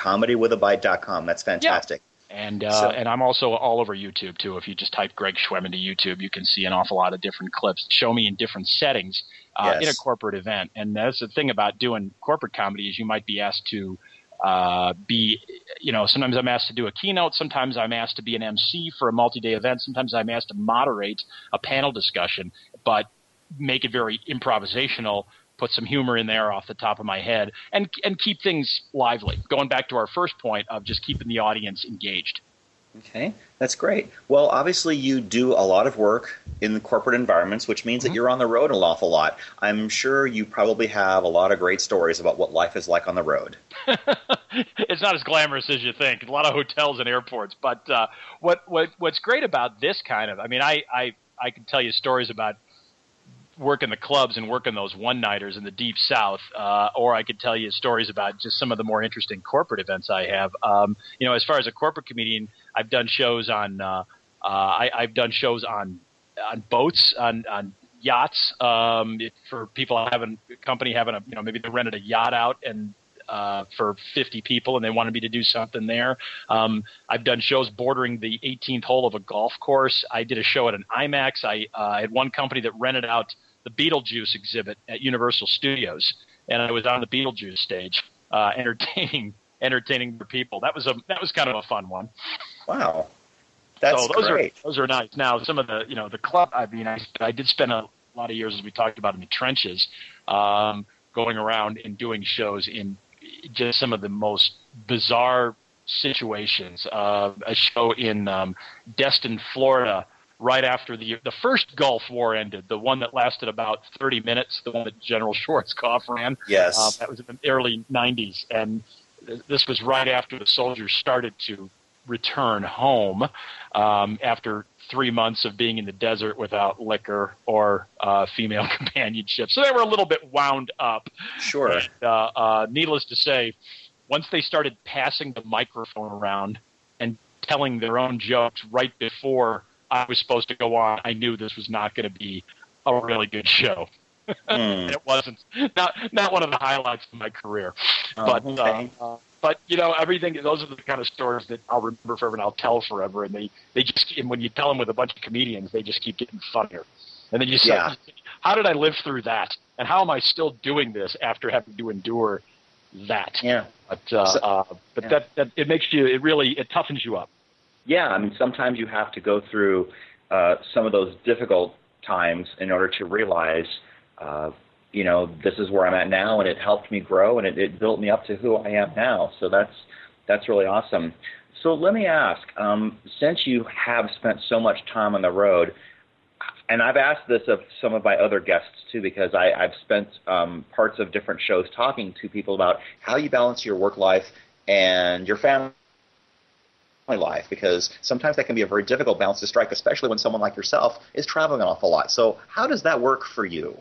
comedywithabyte.com. That's fantastic. Yeah. And uh, so, and I'm also all over YouTube too. If you just type Greg Schwem into YouTube, you can see an awful lot of different clips. Show me in different settings uh, yes. in a corporate event. And that's the thing about doing corporate comedy is you might be asked to uh, be, you know, sometimes I'm asked to do a keynote. Sometimes I'm asked to be an MC for a multi-day event. Sometimes I'm asked to moderate a panel discussion, but make it very improvisational put some humor in there off the top of my head, and and keep things lively. Going back to our first point of just keeping the audience engaged. Okay, that's great. Well, obviously, you do a lot of work in the corporate environments, which means mm-hmm. that you're on the road an awful lot. I'm sure you probably have a lot of great stories about what life is like on the road. it's not as glamorous as you think. A lot of hotels and airports, but uh, what what what's great about this kind of, I mean, I I I can tell you stories about working the clubs and work in those one nighters in the deep south, uh, or I could tell you stories about just some of the more interesting corporate events I have. Um, you know, as far as a corporate comedian, I've done shows on. Uh, uh, I, I've done shows on on boats on on yachts um, it, for people having company having a you know maybe they rented a yacht out and uh, for 50 people and they wanted me to do something there. Um, I've done shows bordering the 18th hole of a golf course. I did a show at an IMAX. I, uh, I had one company that rented out the Beetlejuice exhibit at Universal Studios, and I was on the Beetlejuice stage uh, entertaining entertaining the people. That was a that was kind of a fun one. Wow. That's so those great. are those are nice. Now some of the you know the club. I mean, I, I did spend a lot of years as we talked about in the trenches, um, going around and doing shows in just some of the most bizarre situations. Uh, a show in um, Destin, Florida, right after the the first Gulf War ended, the one that lasted about 30 minutes, the one that General Schwarzkopf ran. Yes, uh, that was in the early 90s, and th- this was right after the soldiers started to return home um, after three months of being in the desert without liquor or uh, female companionship. So they were a little bit wound up. Sure. And, uh, uh, needless to say, once they started passing the microphone around and telling their own jokes right before I was supposed to go on, I knew this was not going to be a really good show. Mm. it wasn't not not one of the highlights of my career, Oh, but okay. uh, uh, but you know everything. Those are the kind of stories that I'll remember forever and I'll tell forever. And they they just and when you tell them with a bunch of comedians, they just keep getting funnier. And then you say, Yeah. how did I live through that? And how am I still doing this after having to endure that? yeah. But uh, So- uh, but yeah. that that it makes you it really it toughens you up. Yeah, I mean, sometimes you have to go through uh, some of those difficult times in order to realize, uh, you know, this is where I'm at now, and it helped me grow, and it, it built me up to who I am now. So that's that's really awesome. So let me ask, um, since you have spent so much time on the road, and I've asked this of some of my other guests too, because I, I've spent um, parts of different shows talking to people about how you balance your work life and your family life because sometimes that can be a very difficult balance to strike, especially when someone like yourself is traveling an awful lot. So, how does that work for you?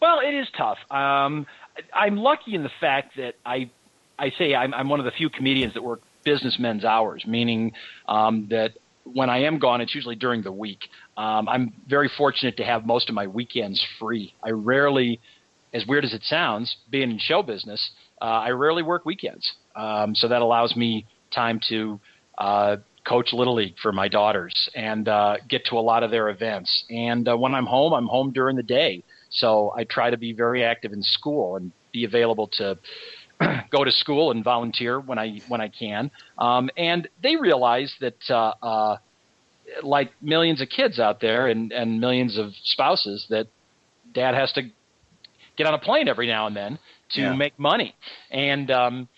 Well, it is tough. Um, I'm lucky in the fact that I, I say I'm, I'm one of the few comedians that work businessmen's hours, meaning um, that when I am gone, it's usually during the week. Um, I'm very fortunate to have most of my weekends free. I rarely, as weird as it sounds, being in show business, uh, I rarely work weekends. Um, so that allows me time to uh, coach Little League for my daughters and uh, get to a lot of their events. And uh, when I'm home, I'm home during the day. So I try to be very active in school and be available to go to school and volunteer when I when I can. Um, and they realize that, uh, uh, like millions of kids out there and, and millions of spouses, that dad has to get on a plane every now and then to Yeah. make money. And um,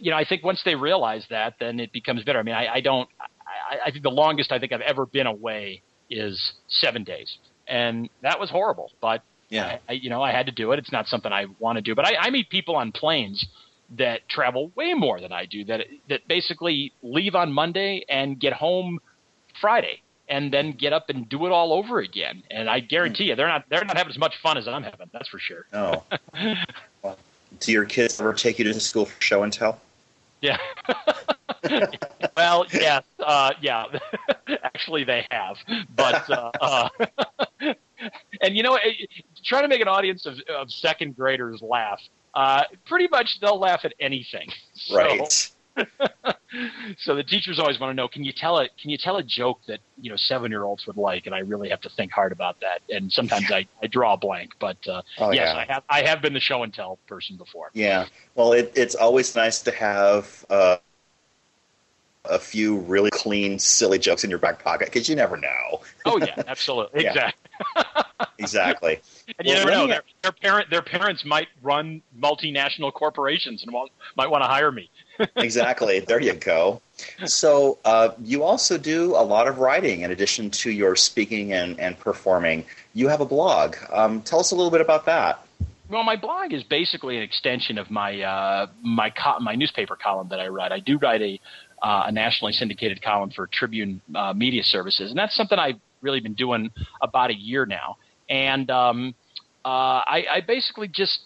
you know, I think once they realize that, then it becomes better. I mean, I, I don't. I, I think the longest I think I've ever been away is seven days, and that was horrible. But Yeah. I, you know, I had to do it. It's not something I want to do. But I, I meet people on planes that travel way more than I do. That that basically leave on Monday and get home Friday, and then get up and do it all over again. And I guarantee hmm. you, they're not they're not having as much fun as I'm having. That's for sure. No. Do your kids ever take you to school for show and tell? Yeah. well, yes, uh, yeah. Actually, they have, but uh, uh, and you know, trying to make an audience of, of second graders laugh. Uh, pretty much, they'll laugh at anything. So- Right. So the teachers always want to know: Can you tell a Can you tell a joke that you know seven year olds would like? And I really have to think hard about that. And sometimes I, I draw a blank. But uh, Oh, yes, yeah. I have I have been the show and tell person before. Yeah. Well, it, it's always nice to have uh, a few really clean, silly jokes in your back pocket because you never know. Oh yeah, absolutely, Yeah. exactly. Exactly. And you Well, never know. Their, their parent, their parents might run multinational corporations and want, might want to hire me. exactly. There you go. So uh, you also do a lot of writing in addition to your speaking and, and performing. You have a blog. Um, tell us a little bit about that. Well, my blog is basically an extension of my uh, my co- my newspaper column that I write. I do write a uh, a nationally syndicated column for Tribune uh, Media Services, and that's something I've really been doing about a year now. And um, uh, I, I basically just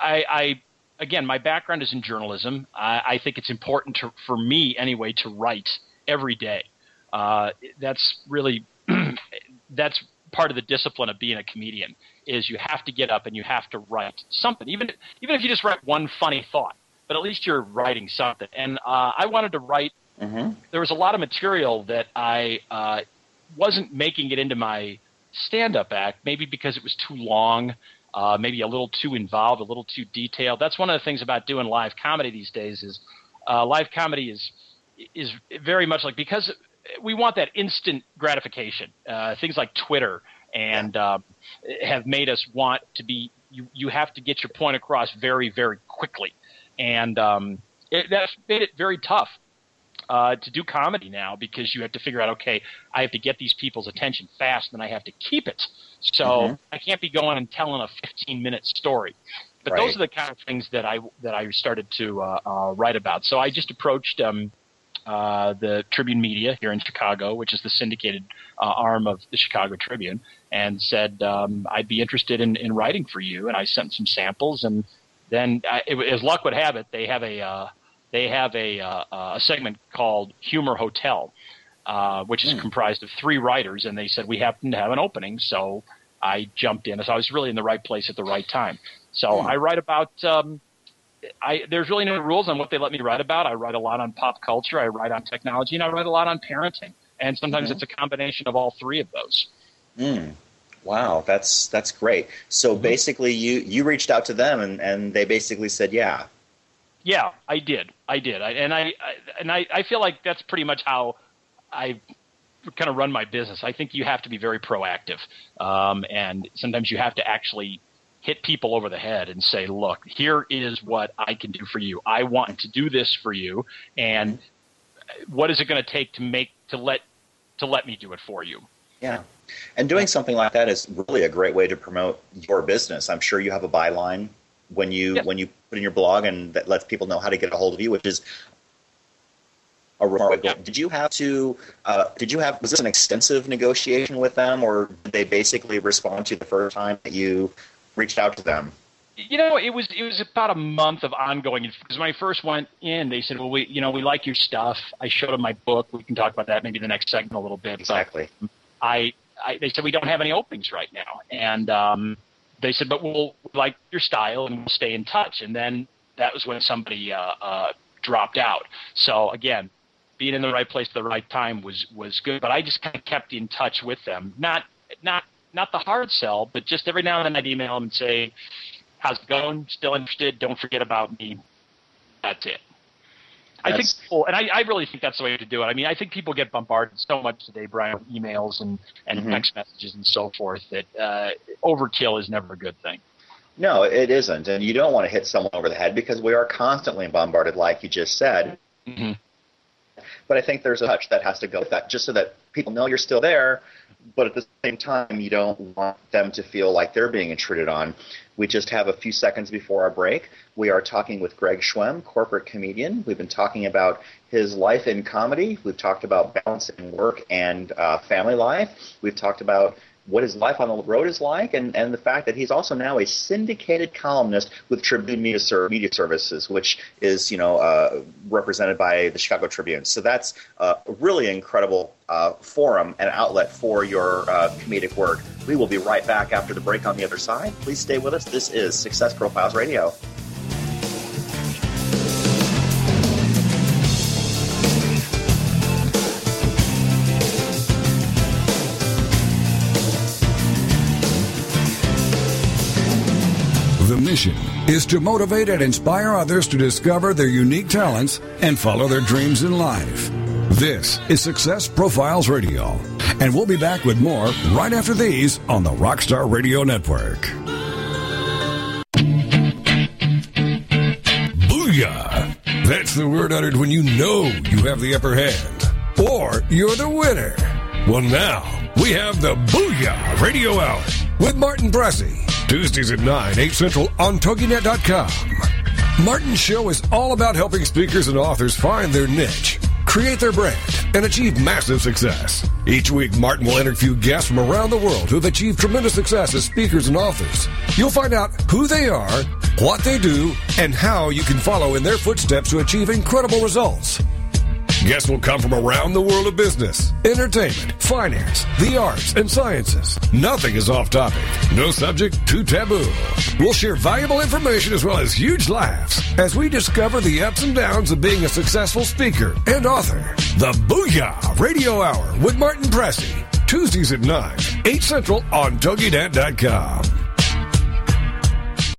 I, I again, my background is in journalism. I, I think it's important to, for me anyway to write every day. Uh, that's really that's part of the discipline of being a comedian is you have to get up and you have to write something, even even if you just write one funny thought, but at least you're writing something. And uh, I wanted to write. Mm-hmm. There was a lot of material that I uh, wasn't making it into my stand-up act, maybe because it was too long, uh, maybe a little too involved, a little too detailed. That's one of the things about doing live comedy these days is uh, live comedy is is very much like because we want that instant gratification. Uh, things like Twitter and uh, have made us want to be. You you have to get your point across very very quickly, and um, it, that's made it very tough uh, to do comedy now because you have to figure out okay, I have to get these people's attention fast, and I have to keep it. So Mhm. I can't be going and telling a 15 minute story. But Right. those are the kind of things that I that I started to uh, uh, write about. So I just approached um, uh, the Tribune Media here in Chicago, which is the syndicated uh, arm of the Chicago Tribune, and said um, I'd be interested in, in writing for you. And I sent some samples, and then I, it, as luck would have it, they have a uh, they have a uh, a segment called Humor Hotel, uh, which is Hmm. comprised of three writers, and they said we happen to have an opening, so I jumped in. So I was really in the right place at the right time. So Hmm. I write about. Um, I, there's really no rules on what they let me write about. I write a lot on pop culture, I write on technology, and I write a lot on parenting. And sometimes Mhm. it's a combination of all three of those. Mm. Wow, that's that's great. So basically, you you reached out to them, and and they basically said, yeah. Yeah, I did. I did. I, and I, I and I, I feel like that's pretty much how I kind of run my business. I think you have to be very proactive, um, and sometimes you have to actually hit people over the head and say, "Look, here is what I can do for you. I want to do this for you, and what is it going to take to make to let to let me do it for you?" Yeah. And doing something like that is really a great way to promote your business. I'm sure you have a byline when you Yes. when you put in your blog and that lets people know how to get a hold of you, which is a real Yeah. Did you have to uh, did you have was this an extensive negotiation with them or did they basically respond to you the first time that you reached out to them? You know, it was it was about a month of ongoing. Because when I first went in, they said, "Well, we you know we like your stuff." I showed them my book. We can talk about that maybe the next segment a little bit. But Exactly. I, I they said we don't have any openings right now, and um, they said, "But we'll like your style and we'll stay in touch." And then that was when somebody uh, uh, dropped out. So again, being in the right place at the right time was was good. But I just kind of kept in touch with them. Not not not the hard sell, but just every now and then I'd email them and say, "How's it going? Still interested? Don't forget about me." That's it. I think, people, and I, I really think that's the way to do it. I mean, I think people get bombarded so much today, Brian, with emails and, and Mhm. text messages and so forth that uh, overkill is never a good thing. No, it isn't. And you don't want to hit someone over the head because we are constantly bombarded, like you just said. Mm-hmm. But I think there's a touch that has to go with that, just so that people know you're still there, but at the same time, you don't want them to feel like they're being intruded on. We just have a few seconds before our break. We are talking with Greg Schwem, corporate comedian. We've been talking about his life in comedy. We've talked about balancing work and uh, family life. We've talked about what his life on the road is like, and, and the fact that he's also now a syndicated columnist with Tribune Media, Ser- Media Services, which is you know uh, represented by the Chicago Tribune. So that's uh, a really incredible uh, forum and outlet for your uh, comedic work. We will be right back after the break on the other side. Please stay with us. This is Success Profiles Radio. Is to motivate and inspire others to discover their unique talents and follow their dreams in life. This is Success Profiles Radio, and we'll be back with more right after these on the Rockstar Radio Network. Booyah! That's the word uttered when you know you have the upper hand, or you're the winner. Well, now we have the Booyah Radio Hour with Martin Bressy. Tuesdays at 9, 8 Central on TogiNet.com. Martin's show is all about helping speakers and authors find their niche, create their brand, and achieve massive success. Each week, Martin will interview guests from around the world who have achieved tremendous success as speakers and authors. You'll find out who they are, what they do, and how you can follow in their footsteps to achieve incredible results. Guests will come from around the world of business, entertainment, finance, the arts, and sciences. Nothing is off topic. No subject too taboo. We'll share valuable information as well as huge laughs as we discover the ups and downs of being a successful speaker and author. The Booyah Radio Hour with Martin Pressey. Tuesdays at 9, 8 Central on TogiNet.com.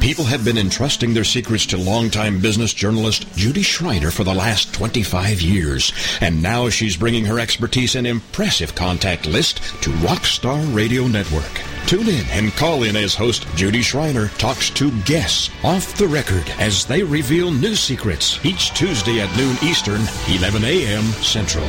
People have been entrusting their secrets to longtime business journalist Judy Schreiner for the last 25 years, and now she's bringing her expertise and impressive contact list to Rockstar Radio Network. Tune in and call in as host Judy Schreiner talks to guests off the record as they reveal new secrets each Tuesday at noon Eastern, 11 a.m. Central.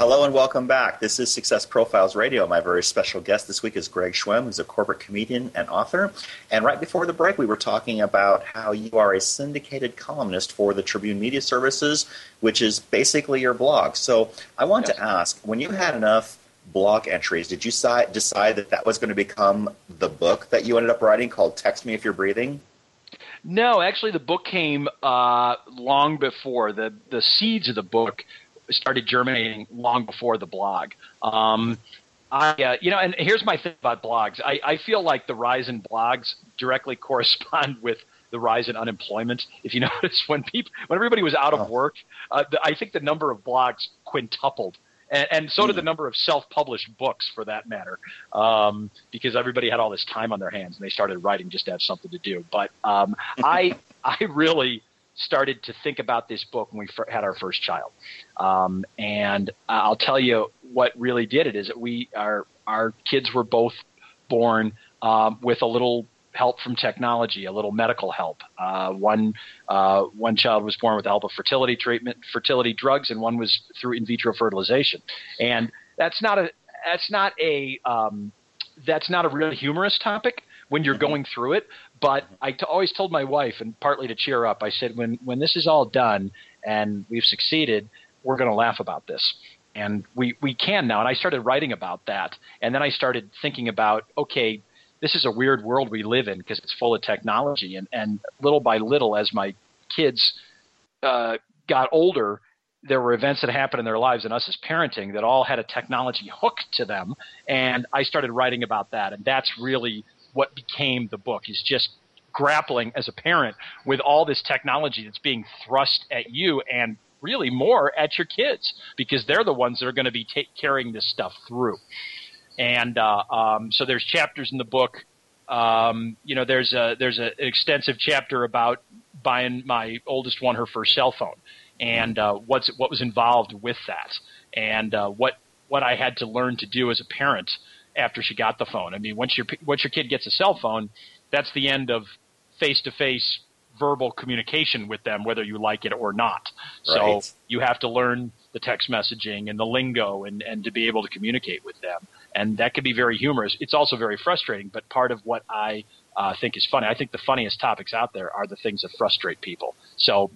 Hello and welcome back. This is Success Profiles Radio. My very special guest this week is Greg Schwem, who's a corporate comedian and author. And right before the break, we were talking about how you are a syndicated columnist for the Tribune Media Services, which is basically your blog. So I want yes. to ask when you had enough blog entries, did you decide that that was going to become the book that you ended up writing called Text Me If You're Breathing? No, actually, the book came uh, long before. The, the seeds of the book started germinating long before the blog. Um, I, uh, you know, and here's my thing about blogs. I, I feel like the rise in blogs directly correspond with the rise in unemployment. If you notice, when people, when everybody was out of oh. work, uh, the, I think the number of blogs quintupled, and, and so did the hmm. number of self-published books, for that matter, um, because everybody had all this time on their hands and they started writing just to have something to do. But um, I, I really started to think about this book when we had our first child. Um, and I'll tell you what really did it is that we our our kids were both born um, with a little help from technology, a little medical help. Uh, one uh, one child was born with the help of fertility treatment, fertility drugs, and one was through in vitro fertilization. And that's not a that's not a um, that's not a really humorous topic when you're mm-hmm. going through it. But I t- always told my wife, and partly to cheer up, I said, when when this is all done and we've succeeded, we're going to laugh about this. And we, we can now. And I started writing about that. And then I started thinking about, okay, this is a weird world we live in because it's full of technology. And, and little by little, as my kids uh, got older, there were events that happened in their lives and us as parenting that all had a technology hook to them. And I started writing about that. And that's really what became the book is just grappling as a parent with all this technology that's being thrust at you and really more at your kids because they're the ones that are going to be ta- carrying this stuff through. And uh, um, so there's chapters in the book. Um, you know, there's a there's a, an extensive chapter about buying my oldest one her first cell phone and uh, what's what was involved with that and uh, what what I had to learn to do as a parent after she got the phone. I mean, once your once your kid gets a cell phone, that's the end of face to face verbal communication with them, whether you like it or not. Right. So you have to learn the text messaging and the lingo and, and to be able to communicate with them. And that can be very humorous. It's also very frustrating, but part of what I uh, think is funny, I think the funniest topics out there are the things that frustrate people. So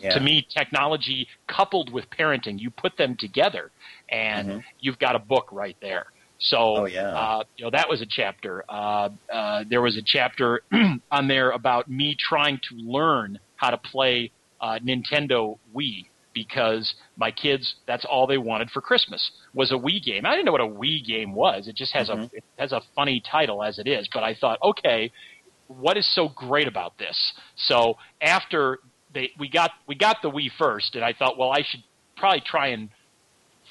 yeah. to me, technology coupled with parenting, you put them together and mm-hmm. you've got a book right there. So, oh, yeah. uh, you know, that was a chapter. Uh, uh, there was a chapter on there about me trying to learn how to play uh, Nintendo Wii because my kids, that's all they wanted for Christmas was a Wii game. I didn't know what a Wii game was. It just has mm-hmm. a it has a funny title as it is. But I thought, okay, what is so great about this? So after they we got we got the Wii first, and I thought, well, I should probably try and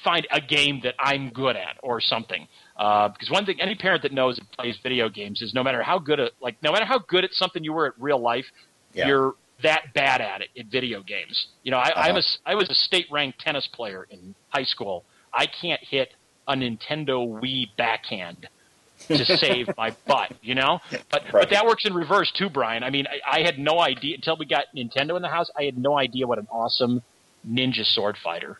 find a game that I'm good at or something. Uh, because one thing, any parent that knows and plays video games is no matter how good at like no matter how good at something you were at real life, yeah. you're that bad at it in video games. You know, I, uh-huh. I'm a, I was a state ranked tennis player in high school. I can't hit a Nintendo Wii backhand to save my butt, you know? But right. but that works in reverse too, Brian. I mean, I, I, had no idea until we got Nintendo in the house. I had no idea what an awesome ninja sword fighter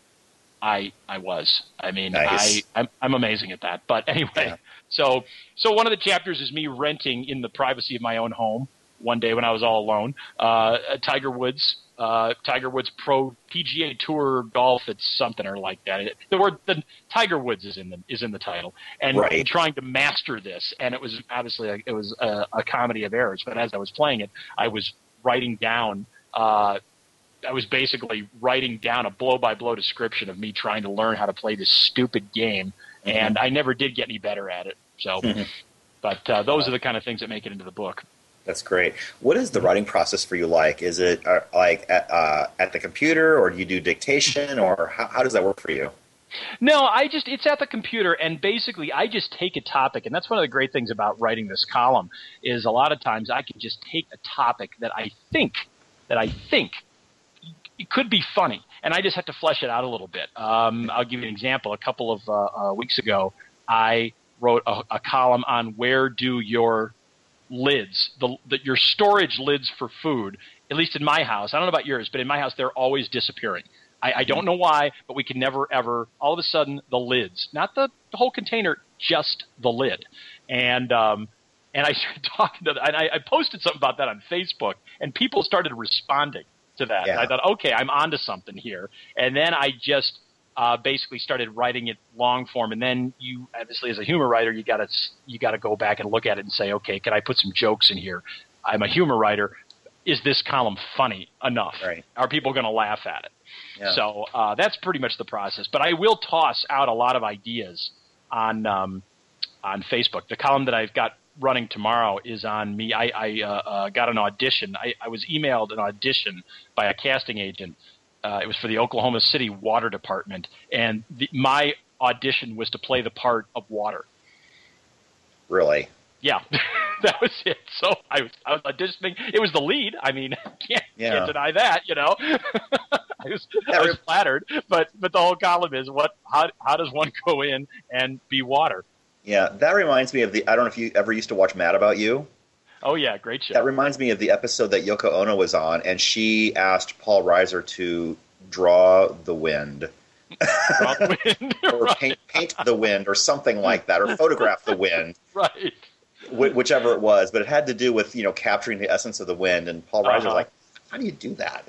I I was. I mean, nice. I I'm, I'm amazing at that. But anyway, yeah. so so one of the chapters is me renting in the privacy of my own home one day when I was all alone. Uh, Tiger Woods, uh, Tiger Woods Pro PGA Tour Golf. It's something or like that. It, the word the Tiger Woods is in the is in the title, and right. trying to master this. And it was obviously a, it was a, a, comedy of errors. But as I was playing it, I was writing down. Uh, I was basically writing down a blow by blow description of me trying to learn how to play this stupid game, mm-hmm. and I never did get any better at it. So, mm-hmm. but uh, those are the kind of things that make it into the book. That's great. What is the writing process for you like? Is it uh, like at, uh, at, the computer, or do you do dictation, or how, how does that work for you? No, I just it's at the computer, and basically I just take a topic, and that's one of the great things about writing this column is a lot of times I can just take a topic that I think that I think it could be funny, and I just have to flesh it out a little bit. Um, I'll give you an example. A couple of uh, uh, weeks ago, I wrote a, a column on where do your lids, the, the, your storage lids for food, at least in my house, I don't know about yours, but in my house, they're always disappearing. I, I don't know why, but we can never ever, all of a sudden, the lids, not the, the whole container, just the lid. And, um, and I started talking to, and I, I posted something about that on Facebook, and people started responding to that. Yeah. I thought, okay, I'm onto something here. And then I just uh, basically started writing it long form, and then you obviously as a humor writer, you got to you got to go back and look at it and say, okay, can I put some jokes in here? I'm a humor writer. Is this column funny enough? Right. Are people going to laugh at it? Yeah. So uh, that's pretty much the process. But I will toss out a lot of ideas on um, on Facebook. The column that I've got running tomorrow is on me. I, I uh, uh, got an audition. I, I was emailed an audition by a casting agent uh, it was for the Oklahoma City Water Department, and the, my audition was to play the part of water. Really? Yeah, that was it. So I was, I was auditioning. It was the lead. I mean, can't, yeah. can't deny that. You know, I was, I was flattered. But but the whole column is what? How how does one go in and be water? Yeah, that reminds me of the. I don't know if you ever used to watch Mad About You. Oh yeah, great show. That reminds me of the episode that Yoko Ono was on, and she asked Paul Reiser to draw the wind. Draw the wind. or right. paint, paint the wind, or something like that, or photograph the wind. Right. Wh- whichever it was, but it had to do with you know capturing the essence of the wind. And Paul Reiser uh-huh. was like, "How do you do that?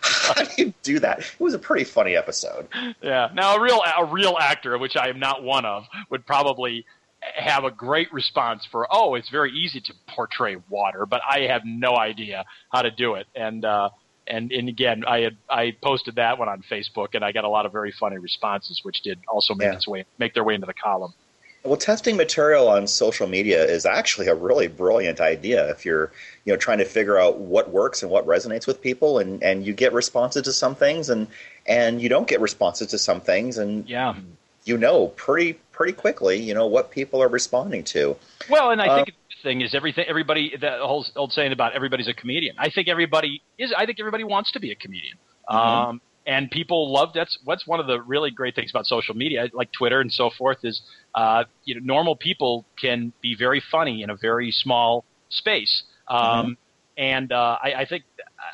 How do you do that?" It was a pretty funny episode. Yeah. Now a real a real actor, which I am not one of, would probably have a great response for, oh, it's very easy to portray water, but I have no idea how to do it. And, uh, and, and again, I had, I posted that one on Facebook and I got a lot of very funny responses, which did also make yeah. its way, make their way into the column. Well, testing material on social media is actually a really brilliant idea if you're, you know, trying to figure out what works and what resonates with people, and, and you get responses to some things, and and you don't get responses to some things, and yeah, you know pretty pretty quickly, you know, what people are responding to. Well, and I think the thing is everything. Everybody, the whole old saying about everybody's a comedian. I think everybody is. I think everybody wants to be a comedian. Mm-hmm. Um, and people love that's what's one of the really great things about social media, like Twitter and so forth, is uh, you know normal people can be very funny in a very small space. Um, mm-hmm. And uh, I, I think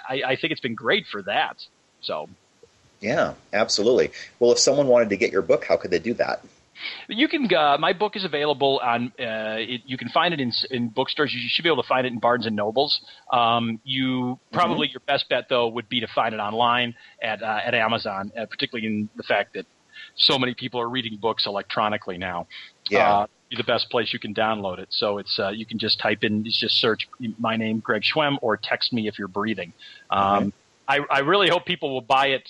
I, I think it's been great for that. So. Yeah, absolutely. Well, if someone wanted to get your book, how could they do that? You can. Uh, my book is available on. Uh, it, you can find it in in bookstores. You should be able to find it in Barnes and Nobles. Um, you probably mm-hmm. your best bet though would be to find it online at uh, at Amazon, uh, particularly in the fact that so many people are reading books electronically now. Yeah. Uh, the best place you can download it. So it's uh, you can just type in, just search my name, Greg Schwem, or text me if you're breathing. Um, mm-hmm. I, I really hope people will buy it.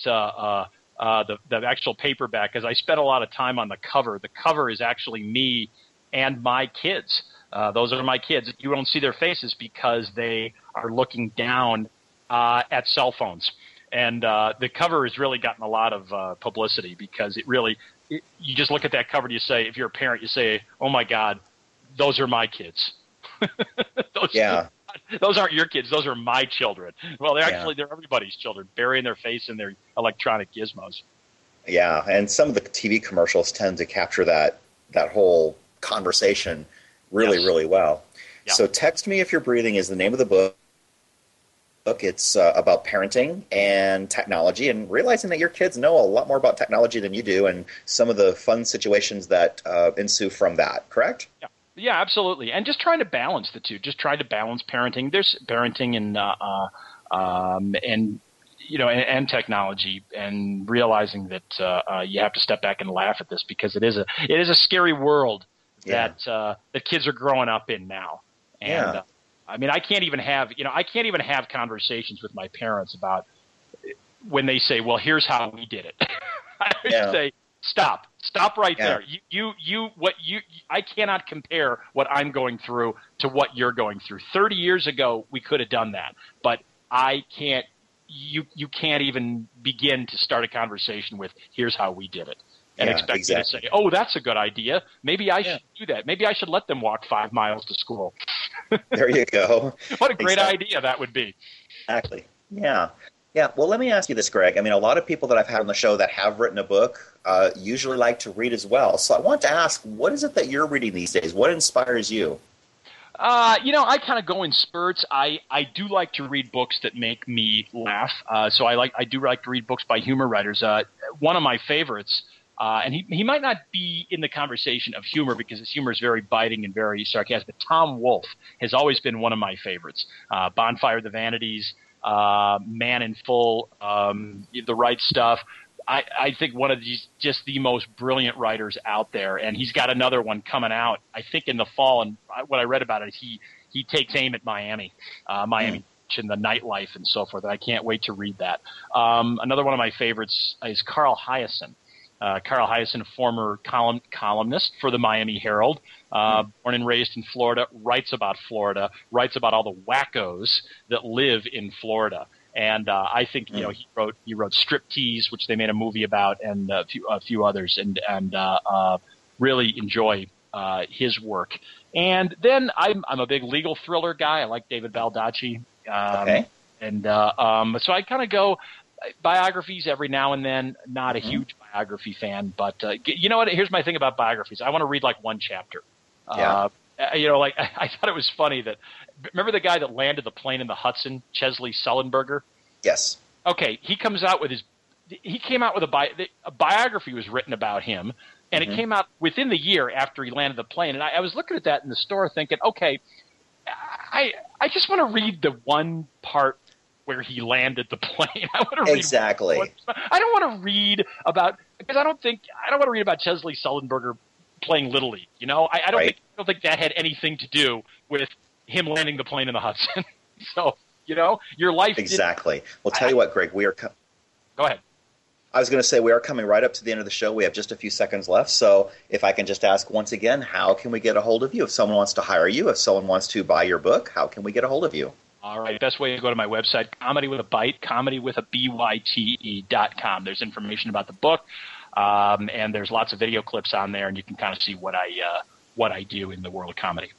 Uh, the the actual paperback because I spent a lot of time on the cover. The cover is actually me and my kids. Uh, those are my kids. You don't see their faces because they are looking down uh, at cell phones. And uh, the cover has really gotten a lot of uh, publicity because it really, it, you just look at that cover and you say, if you're a parent, you say, oh my God, those are my kids. those, yeah. those aren't your kids. Those are my children. Well, they're Yeah. actually they're everybody's children, burying their face in their electronic gizmos. Yeah, and some of the TV commercials tend to capture that that whole conversation really, Yes. really well. Yeah. So, "Text Me If You're Breathing" is the name of the book. Book. It's uh, about parenting and technology, and realizing that your kids know a lot more about technology than you do, and some of the fun situations that uh, ensue from that. Correct? Yeah, absolutely. And just trying to balance the two. Just trying to balance parenting. There's parenting and uh, uh, um, and you know and, and technology, and realizing that uh, uh, you have to step back and laugh at this because it is a it is a scary world Yeah. that uh, that kids are growing up in now. And Yeah. uh, I mean, I can't even have you know I can't even have conversations with my parents about when they say, "Well, here's how we did it." I would Yeah. say, "Stop, stop right Yeah. there. You, you, you, what you? I cannot compare what I'm going through to what you're going through. Thirty years ago, we could have done that, but I can't. You, you can't even begin to start a conversation with, "Here's how we did it." And Yeah, expect exactly. me to say, "Oh, that's a good idea. Maybe I Yeah. should do that. Maybe I should let them walk five miles to school." There you go. What a great Exactly. idea that would be. Exactly. Yeah. Yeah. Well, let me ask you this, Greg. I mean, a lot of people that I've had on the show that have written a book uh, usually like to read as well. So I want to ask, what is it that you're reading these days? What inspires you? Uh, you know, I kind of go in spurts. I, I do like to read books that make me laugh. Uh, so I like I do like to read books by humor writers. Uh, one of my favorites, uh, and he he might not be in the conversation of humor because his humor is very biting and very sarcastic. But Tom Wolfe has always been one of my favorites. Uh, Bonfire of the Vanities, uh, Man in Full, um, The Right Stuff. I, I think one of these just the most brilliant writers out there, and he's got another one coming out. I think in the fall, and I, what I read about it, is he he takes aim at Miami, uh, Miami Beach and the nightlife and so forth. And I can't wait to read that. Um, another one of my favorites is Carl Hiaasen. Uh, Carl Hiaasen, a former column, columnist for the Miami Herald, uh, born and raised in Florida, writes about Florida, writes about all the wackos that live in Florida. And uh, I think you know he wrote he wrote Striptease, which they made a movie about, and a few, a few others, and and uh, uh, really enjoy uh, his work. And then I'm I'm a big legal thriller guy. I like David Baldacci. Um, Okay. And uh, um, so I kind of go biographies every now and then. Not a huge biography fan, but uh, you know what? Here's my thing about biographies. I want to read like one chapter. Yeah. Uh, you know, like I thought it was funny that remember the guy that landed the plane in the Hudson, Chesley Sullenberger. Yes. Okay, he comes out with his. He came out with a, bi- a biography was written about him, and it came out within the year after he landed the plane. And I, I was looking at that in the store, thinking, okay, I I just want to read the one part where he landed the plane. I want to read Exactly. what- I don't want to read about because I don't think I don't want to read about Chesley Sullenberger playing Little League. You know, I, I don't Right. think I don't think that had anything to do with him landing the plane in the Hudson. so you know, your life Exactly. Well, tell you what, Greg, we are. Co- Go ahead. I was going to say we are coming right up to the end of the show. We have just a few seconds left. So if I can just ask once again, how can we get a hold of you? If someone wants to hire you, if someone wants to buy your book, how can we get a hold of you? All right. Best way to go to my website, comedy with a bite, comedy with a B-Y-T-E dot com. There's information about the book, um, and there's lots of video clips on there, and you can kind of see what I uh, what I do in the world of comedy.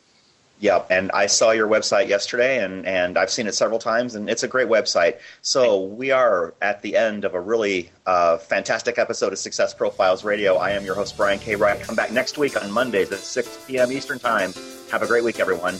Yeah, and I saw your website yesterday, and, and I've seen it several times, and it's a great website. So we are at the end of a really uh, fantastic episode of Success Profiles Radio. I am your host, Brian K. Wright. Come back next week on Mondays at 6 p.m. Eastern Time. Have a great week, everyone.